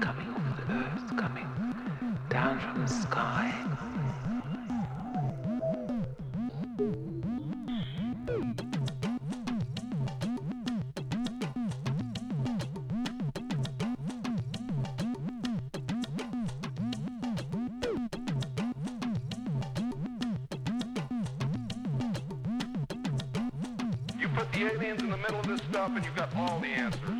coming from the earth, coming down from the sky. You put the aliens in the middle of this stuff and you've got all the answers.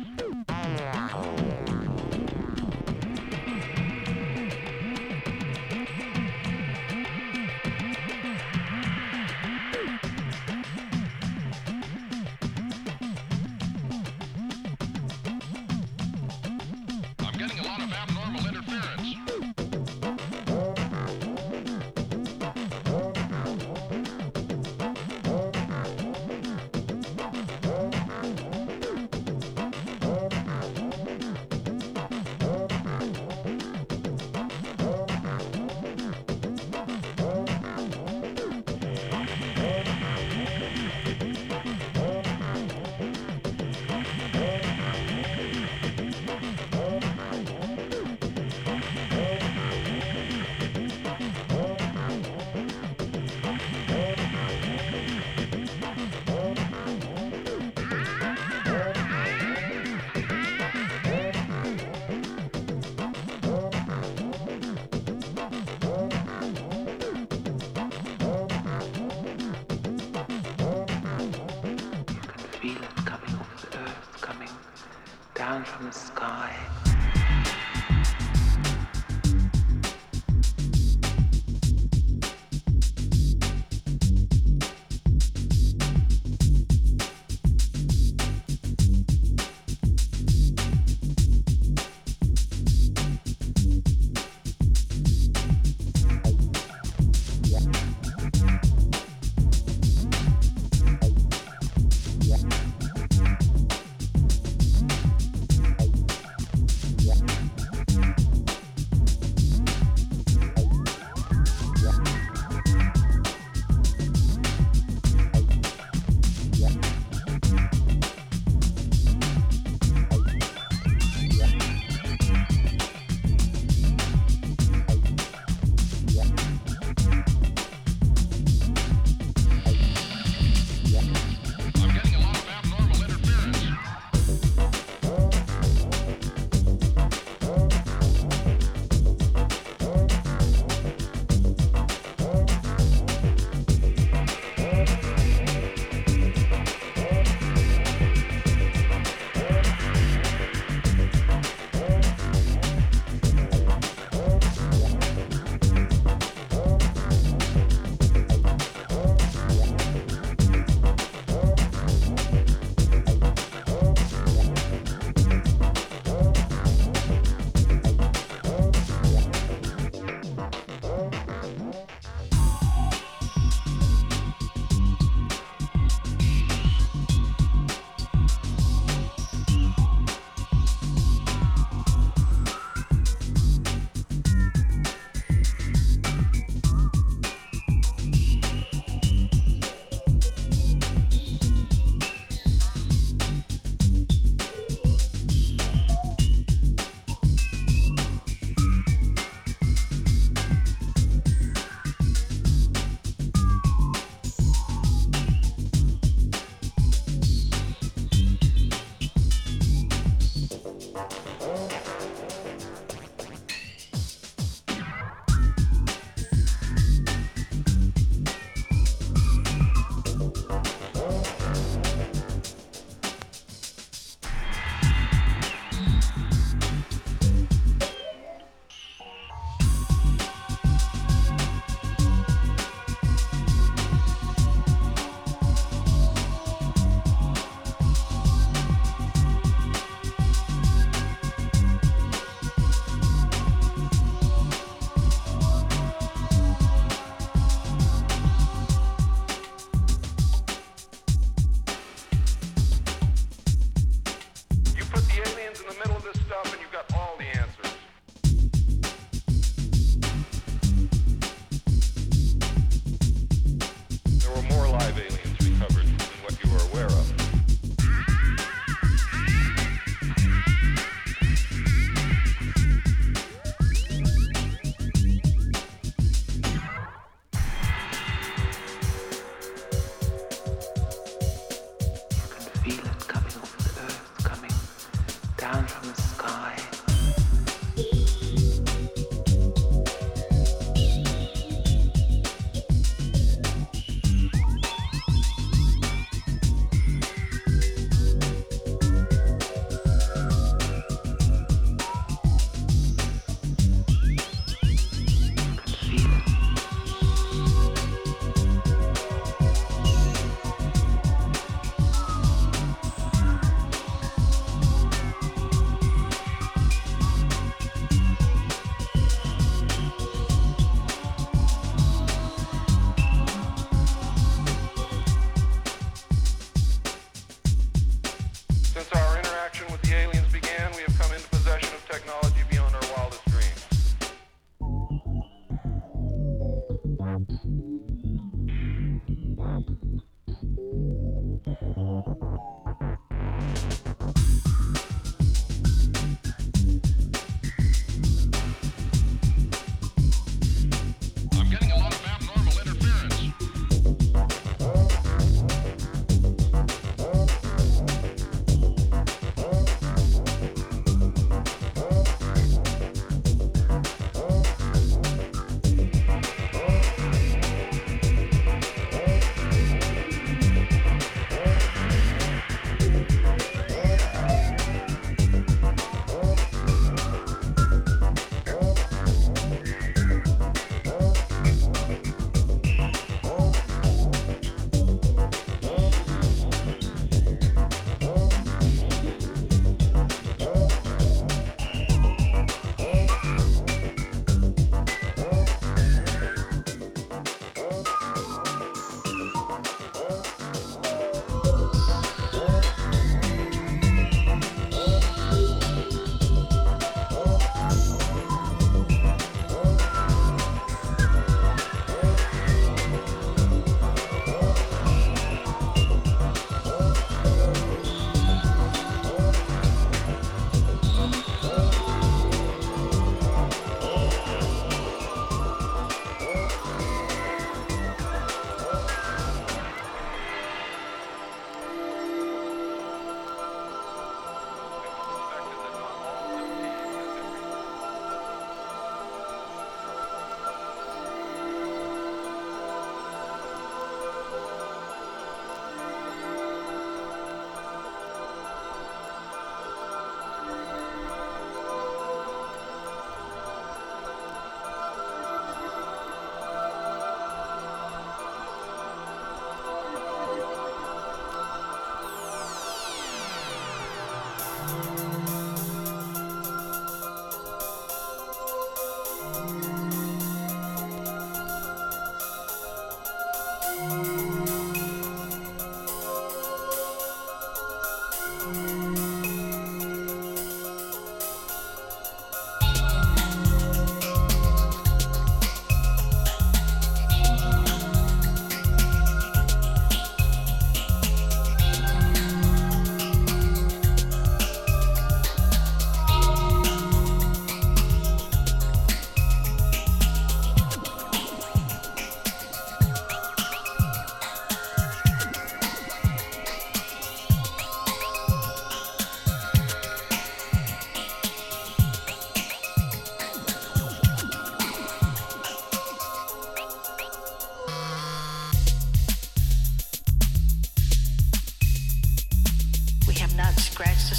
Scratch the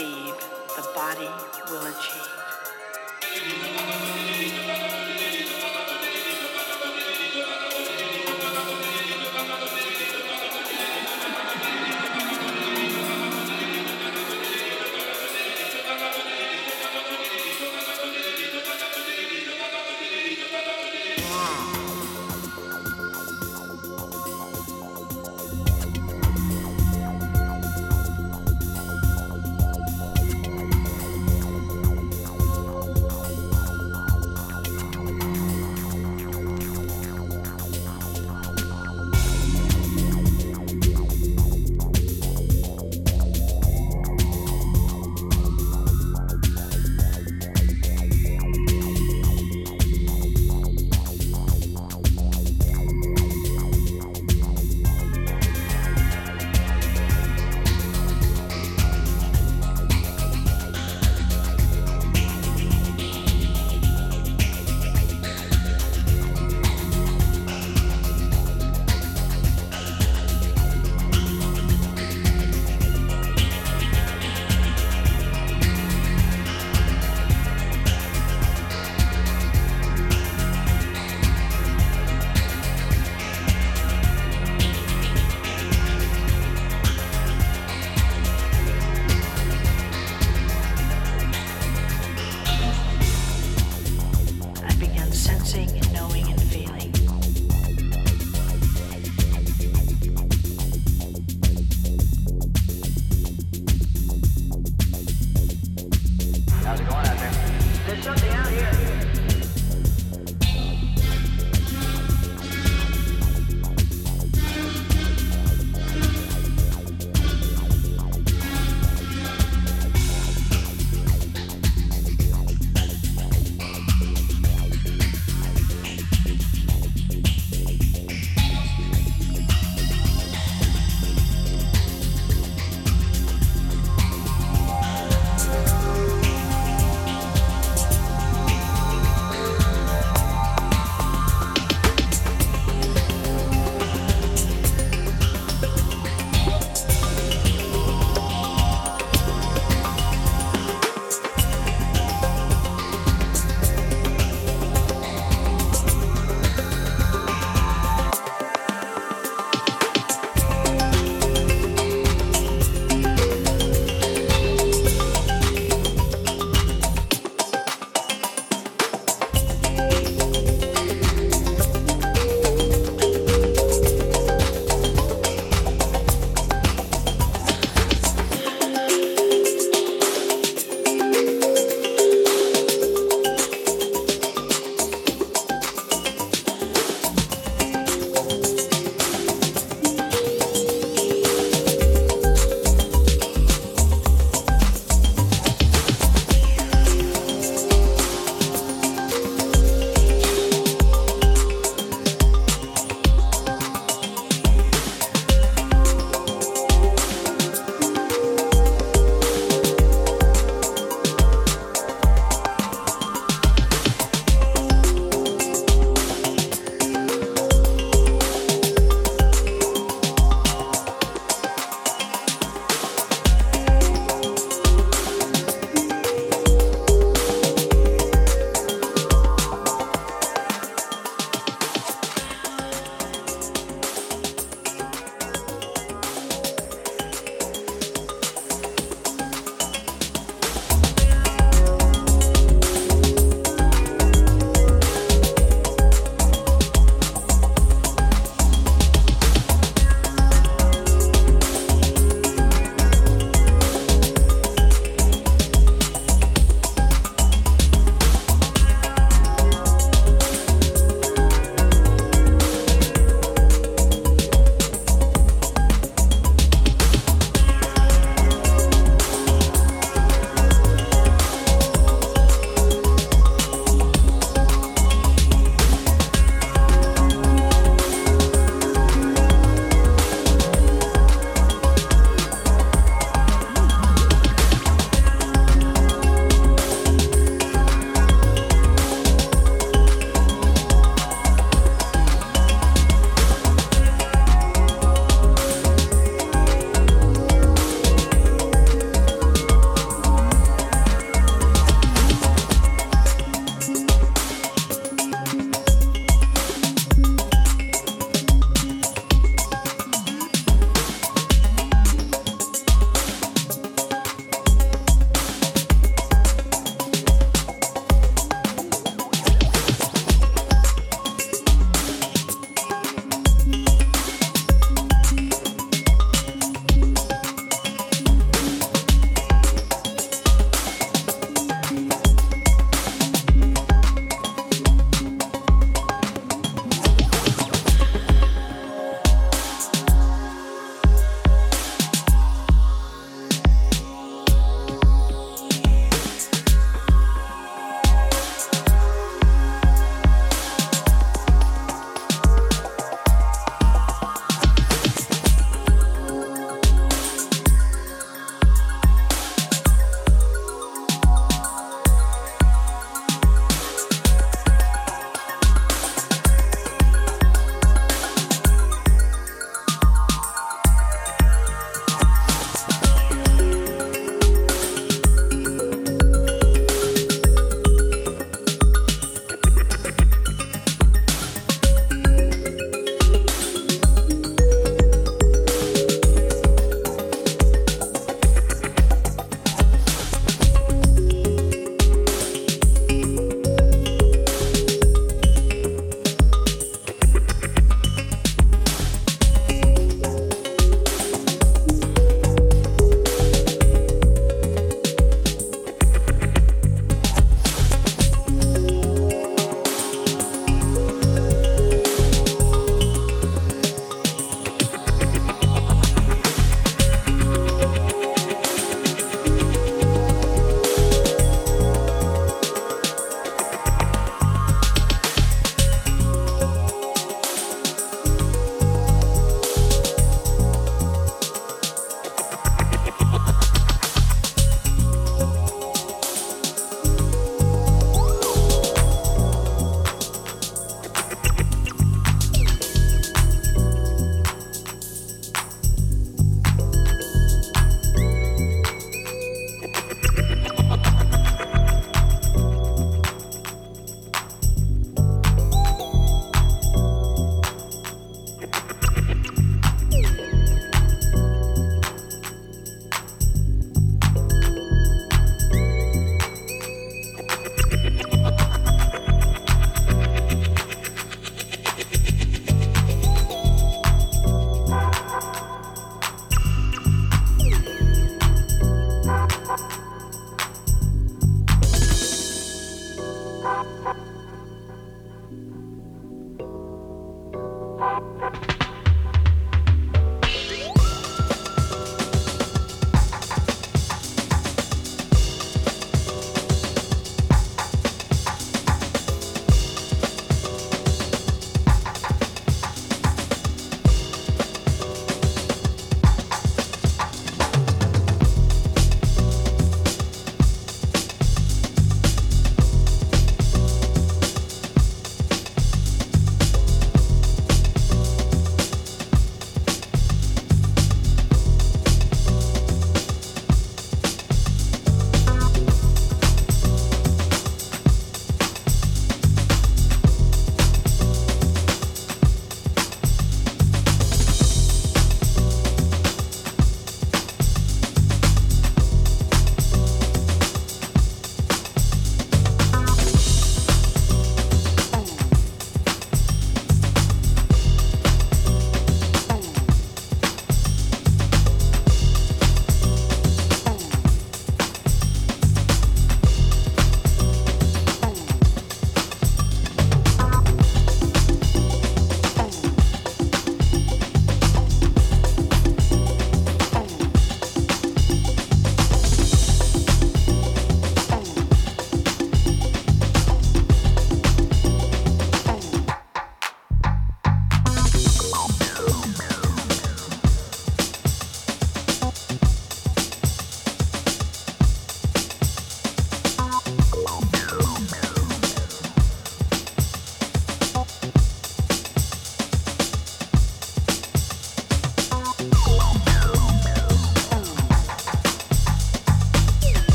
conceive, the body will achieve.